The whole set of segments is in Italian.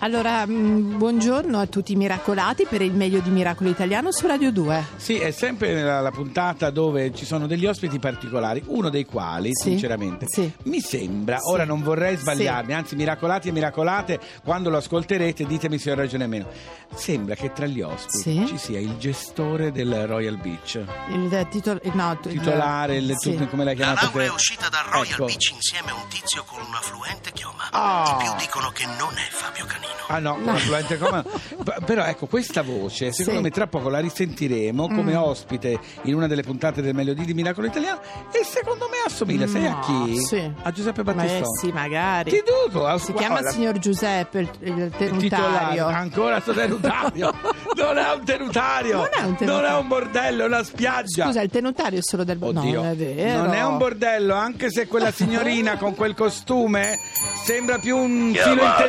Allora, mh, buongiorno a tutti i miracolati per il meglio di Miracolo Italiano su Radio 2. Sì, è sempre la, la puntata dove ci sono degli ospiti particolari, uno dei quali, Sì, sinceramente, sì. mi sembra, Sì. ora non vorrei sbagliarmi, anzi miracolati e miracolate, quando lo ascolterete ditemi se ho ragione o meno, sembra che tra gli ospiti Sì. ci sia il gestore del Royal Beach, Il titolo, no, il- titolare, il, sì. tu- come l'hai La chiamato Laura te? è uscita dal Royal Ecco. Beach insieme a un tizio con un affluente chioma. Ah. I più dicono che non è Fabio Ah no, affluente come- P- però ecco questa voce secondo Sì. me tra poco la risentiremo come ospite in una delle puntate del Meglio di Miracolo Italiano e secondo me assomiglia, sai a No, chi? sì. A Giuseppe Ma eh, sì, magari. Ti dico, a- Si chiama guarda, signor Giuseppe, il, il titolare, ancora sto tenutario non è un tenutario Non è un tenutario. non è un bordello è una spiaggia Scusa, il tenutario è solo del... Oddio, No, non è vero. non è un bordello, anche se quella signorina con quel costume sembra più un filo Chiamato.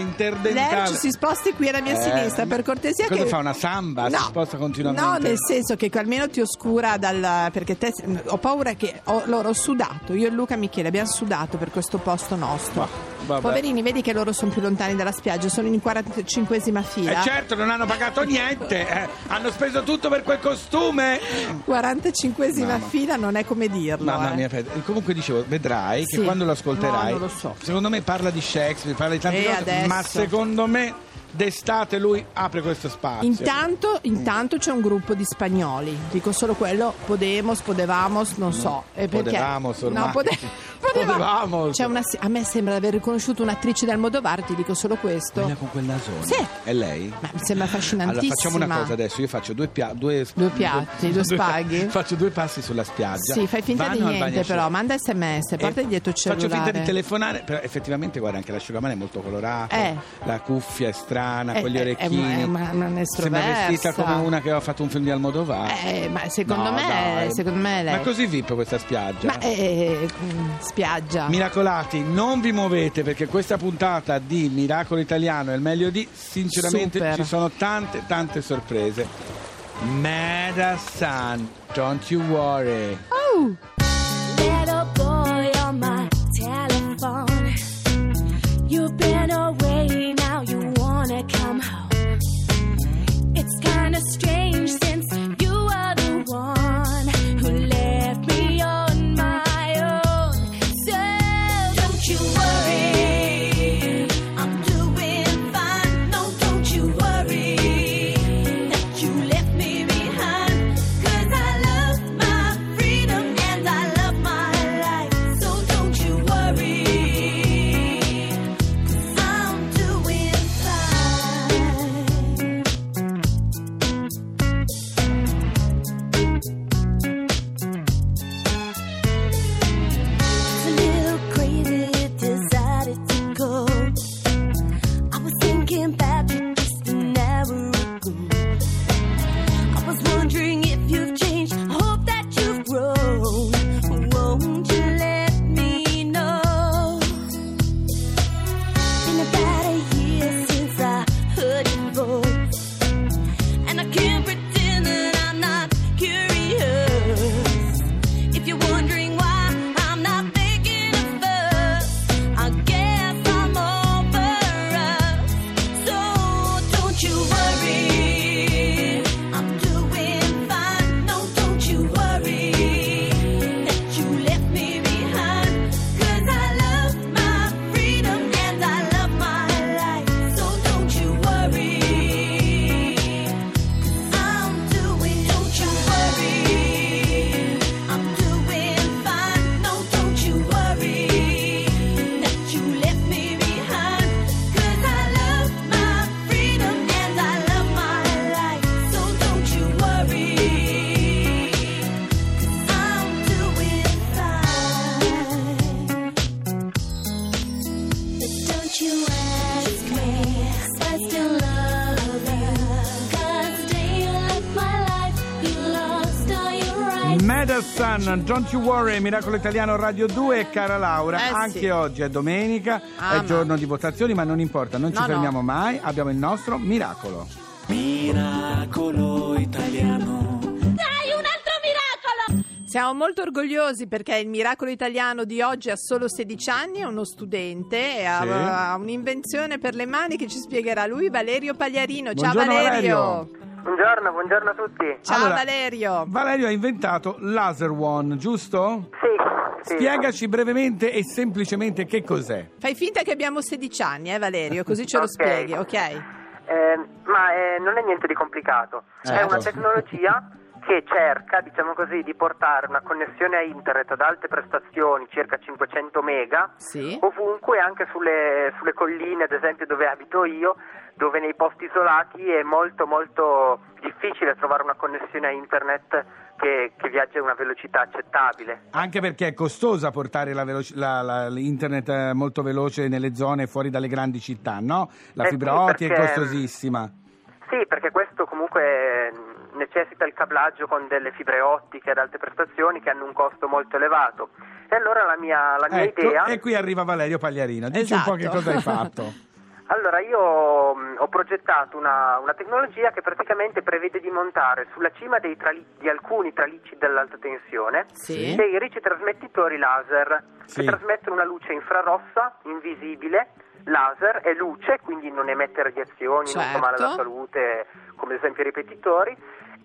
Interdentale. Lercio si sposti qui alla mia Eh, sinistra, per cortesia. cosa che... fa, una samba? Si sposta continuamente? No, nel senso che almeno ti oscura dal... perché te... ho paura che ho- loro ho sudato, io e Luca Michele abbiamo sudato per questo posto nostro. Vabbè. Poverini, vedi che loro sono più lontani dalla spiaggia, sono in 45esima E fila. certo, non hanno pagato niente, eh, hanno speso tutto per quel costume. 45esima Mamma. fila non è come dirlo. Mamma eh. mia, Fede. comunque dicevo, vedrai che Sì. quando lo ascolterai, No, non lo so. secondo me parla di Shakespeare, parla di tante E cose, adesso? ma secondo me d'estate lui apre questo spazio. Intanto, intanto c'è un gruppo di spagnoli, dico solo quello, Podemos, Podevamos, non so. E perché? Podevamos ormai. No, pode- Podevamos. C'è una, a me sembra di aver riconosciuto un'attrice del Modovar, ti dico solo questo. Quella con quel nasone. Sì. È lei? Ma mi sembra Allora affascinantissima. facciamo una cosa adesso, io faccio due, pia- due, Due piatti, due spaghi? Faccio due passi sulla spiaggia. Sì, fai finta Vanno di niente però, manda sms, porta dietro il Faccio finta cellulare. di telefonare, però effettivamente guarda anche l'asciugamano è molto colorato, Eh. la cuffia è strana, Eh, quegli eh, orecchini. è una- una Sembra estroversa. vestita come una che aveva fatto un film di Almodovar. Eh, ma secondo No, me, dai. secondo me è lei. Ma così VIP questa spiaggia? Ma eh, mm, spiaggia. Miracolati, non vi muovete perché questa puntata di Miracolo Italiano è il meglio di, sinceramente Super. ci sono tante tante sorprese. Meda Sun, don't you worry. Oh! Sun, don't you worry, Miracolo Italiano Radio 2 e cara Laura, Eh, anche sì. oggi è domenica, Ah, è ma- giorno di votazioni, ma non importa, non ci No, no. fermiamo mai, abbiamo il nostro miracolo. Miracolo italiano. Siamo molto orgogliosi perché il miracolo italiano di oggi ha solo 16 anni, è uno studente e ha, Sì. ha un'invenzione per le mani che ci spiegherà lui, Valerio Pagliarino. Ciao Buongiorno, Valerio. Valerio. Buongiorno, buongiorno a tutti. Ciao Allora, Valerio. Valerio ha inventato Laser One, giusto? Sì, sì. Spiegaci brevemente e semplicemente che cos'è. Fai finta che abbiamo 16 anni, eh Valerio, così ce lo Ok. spieghi, ok? Eh, ma eh, non è niente di complicato. È Ecco. una tecnologia che cerca, diciamo così, di portare una connessione a internet ad alte prestazioni, circa 500 mega, Sì. ovunque, anche sulle, sulle colline, ad esempio dove abito io, dove nei posti isolati è molto molto difficile trovare una connessione a internet che, che viaggia a una velocità accettabile. Anche perché è costosa portare la veloci- la- la- l'internet eh, molto veloce nelle zone fuori dalle grandi città, no? La Eh fibra sì, ottica è perché- costosissima. Sì, perché questo comunque necessita il cablaggio con delle fibre ottiche ad alte prestazioni che hanno un costo molto elevato. E allora la mia, la mia Ecco, idea... e qui arriva Valerio Pagliarino. Dici un po' che Esatto. cosa hai fatto. Allora, io mh, ho progettato una, una tecnologia che praticamente prevede di montare sulla cima dei trali- di alcuni tralicci dell'alta tensione Sì. dei ricetrasmettitori laser Sì. che trasmettono una luce infrarossa, invisibile, laser e luce, quindi non emette radiazioni, non fa male alla Certo. salute, come ad esempio i ripetitori.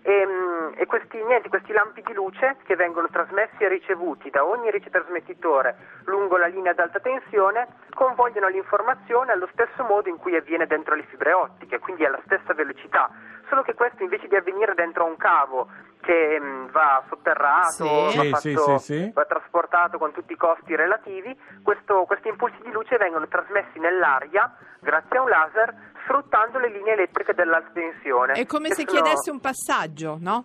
E, mh, e questi, niente, questi lampi di luce che vengono trasmessi e ricevuti da ogni ricetrasmettitore lungo la linea ad alta tensione convogliono l'informazione allo stesso modo in cui avviene dentro le fibre ottiche, quindi alla stessa velocità, solo che questo invece di avvenire dentro un cavo che mh, va sotterrato, Sì. va, fatto- sì, sì, sì. va trasportato con tutti i costi relativi, questo- questi impulsi di luce vengono trasmessi nell'aria grazie a un laser sfruttando le linee elettriche dell'alta tensione. È come se sono- chiedesse un passaggio, no?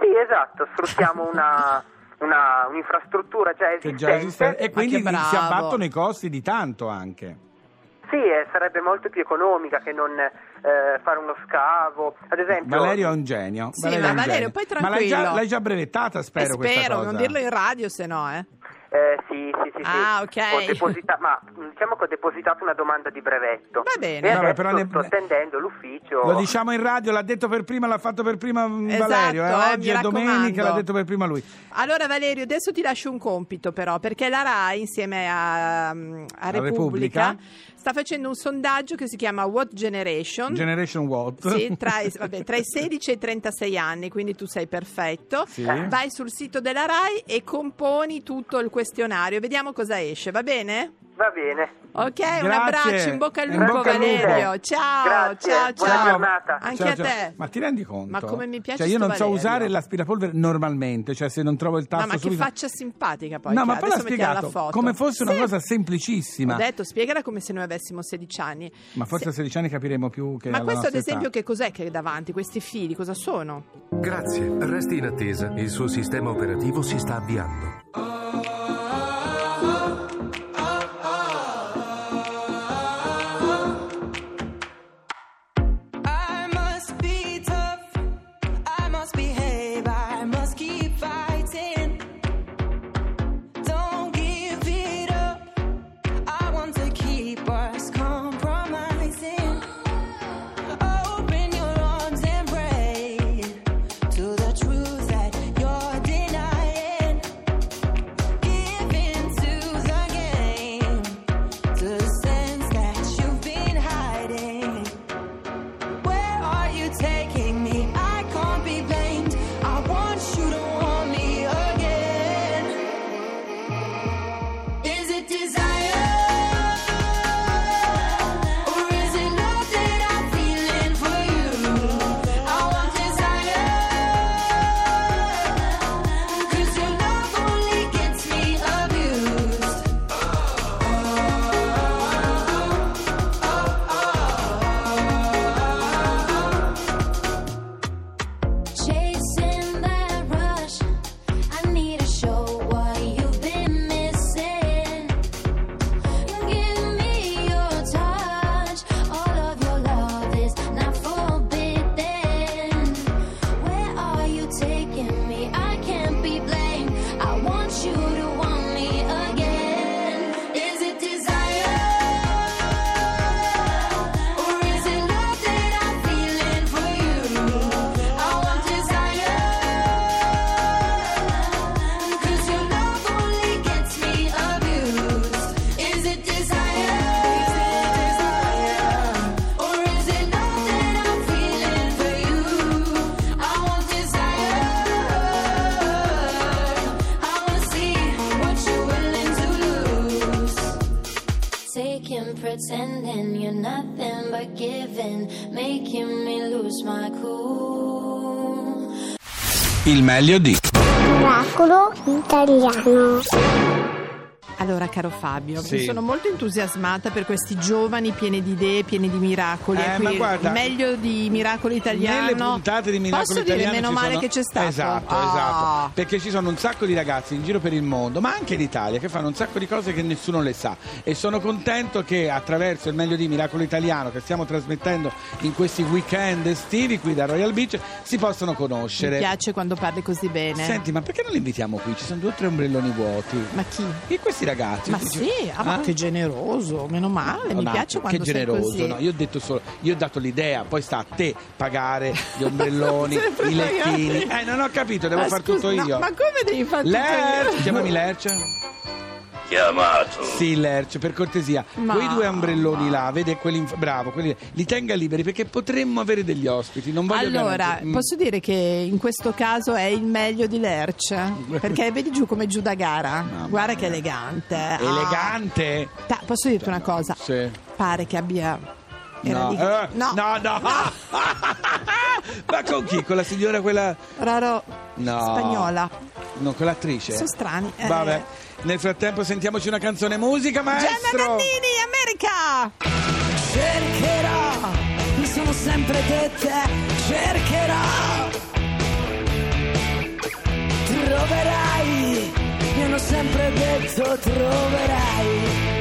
Sì, esatto, sfruttiamo una, una- un'infrastruttura già Che esistente. già esiste e quindi si abbattono i costi di tanto anche. Sì, eh, sarebbe molto più economica che non eh, fare uno scavo. Ad esempio, Valerio è un genio. Sì, Valerio ma Valerio, genio. poi Ma l'hai già, tranquillo. l'hai già brevettata, spero, Eh, questa spero, non dirlo in radio, se no, eh. Eh, sì, sì, sì, sì. Ah, ok. Ho deposita- ma diciamo che ho depositato una domanda di brevetto. Va bene. E Vabbè, però ne- sto attendendo l'ufficio. Lo diciamo in radio, l'ha detto per prima, l'ha fatto per prima mm, Esatto, Valerio. eh. eh, Oggi mi è domenica, l'ha detto per prima lui. Allora Valerio, adesso ti lascio un compito però, perché la RAI insieme a, a Repubblica, Repubblica. Sta facendo un sondaggio che si chiama What Generation. Generation What? Sì, tra, i, vabbè, tra i 16 e i 36 anni, quindi tu sei perfetto. Sì. Vai sul sito della RAI e componi tutto il questionario. Vediamo cosa esce, va bene? Va bene. Ok, un Grazie. abbraccio, in bocca al lupo bocca al lupo. Valerio. Ciao, Grazie, ciao, buona ciao. giornata. Anche Ciao, a ciao. te. Ma ti rendi conto? Ma come mi piace Cioè, io non so Valerio. usare l'aspirapolvere normalmente, cioè se non trovo il tasto No, ma che subito... faccia simpatica poi. No, che ma poi l'ha spiegato foto. come fosse una Sì. cosa semplicissima. Ho detto, spiegala come se noi avessimo 16 anni. Ma forse Se- a 16 anni capiremo più che Ma questo ad esempio età. che cos'è che è davanti? Questi fili cosa sono? Grazie, resti in attesa. Il suo sistema operativo si sta avviando. Il meglio di. Miracolo italiano. Allora, caro Fabio, Sì. mi sono molto entusiasmata per questi giovani pieni di idee, pieni di miracoli. Eh, qui ma guarda, meglio di miracolo italiano. Nelle puntate di Miracolo Posso Italiano dire meno male sono- che c'è stato. Esatto, Ah. esatto. Perché ci sono un sacco di ragazzi in giro per il mondo, ma anche in Italia, che fanno un sacco di cose che nessuno le sa. E sono contento che attraverso il meglio di Miracolo Italiano che stiamo trasmettendo in questi weekend estivi qui da Royal Beach si possano Mi conoscere. piace quando parli così bene. Senti, ma perché non li invitiamo qui? Ci sono due o tre ombrelloni vuoti. Ma chi? E questi ragazzi? Ma Tu dici- sì, ah, ma Ah? che generoso, meno male, mi No, piace quando che generoso, no? Io ho detto solo, io ho dato l'idea, poi sta a te pagare gli ombrelloni, i lettini. Eh, non ho capito, devo Ma far scusa, tutto no, io. ma come devi fare tutto io? chiamami Lerch. Chiamato. Sì, Lerch, per cortesia. Ma- Quei due ombrelloni là, vede quelli in- bravo, quelli li tenga liberi perché potremmo avere degli ospiti. Non voglio Allora, Mm. posso dire che in questo caso è il meglio di Lerch? Perché vedi giù come giù da gara? Guarda che elegante. Ah. Elegante? Ta- posso dirti una cosa? Sì. Pare che abbia... era No, di- eh, no, no, no. Ma con chi? Con la signora quella... Raro No. spagnola. No, con l'attrice? Sono strani. eh. Vabbè. Nel frattempo sentiamoci una canzone musica, Gemma maestro. Nannini, America! cercherò, mi sono sempre dette, cercherò. Troverai, mi hanno sempre detto troverai.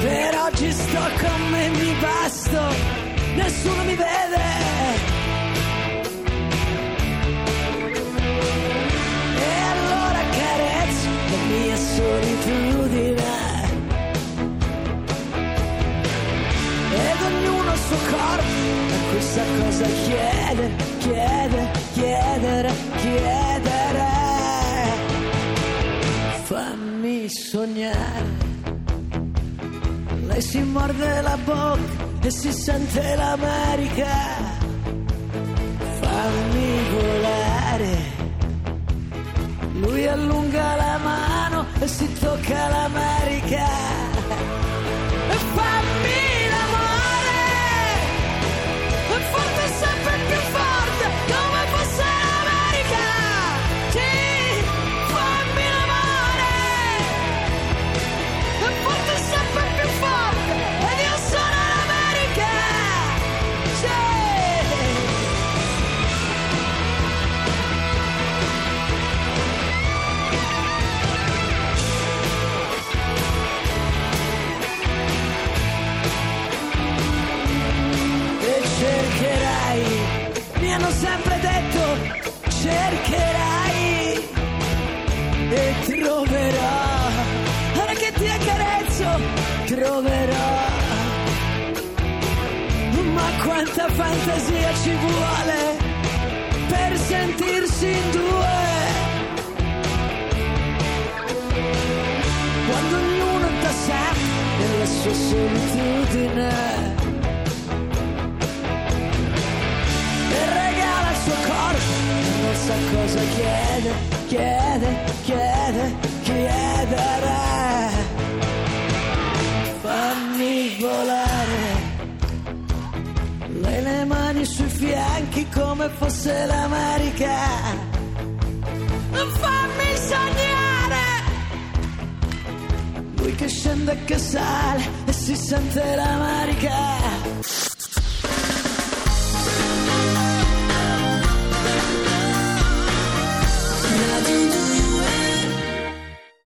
Per oggi sto con me, mi basto, nessuno mi vede. E allora carezzo la mia solitudine. ed ognuno il suo corpo e questa cosa chiede, chiede, chiedere, chiedere. Fammi sognare. Lei si morde la bocca e si sente l'America. Fammi volare. Lui allunga la mano e si tocca l'America. E fammi quanta fantasia ci vuole per sentirsi in due. Quando ognuno da sé nella sua solitudine. e regala il suo corpo non sa cosa chiede, chiede, chiede, chiedere. Fammi volare, fianchi come fosse l'America. Fammi sognare, lui che scende e che sale e si sente l'America.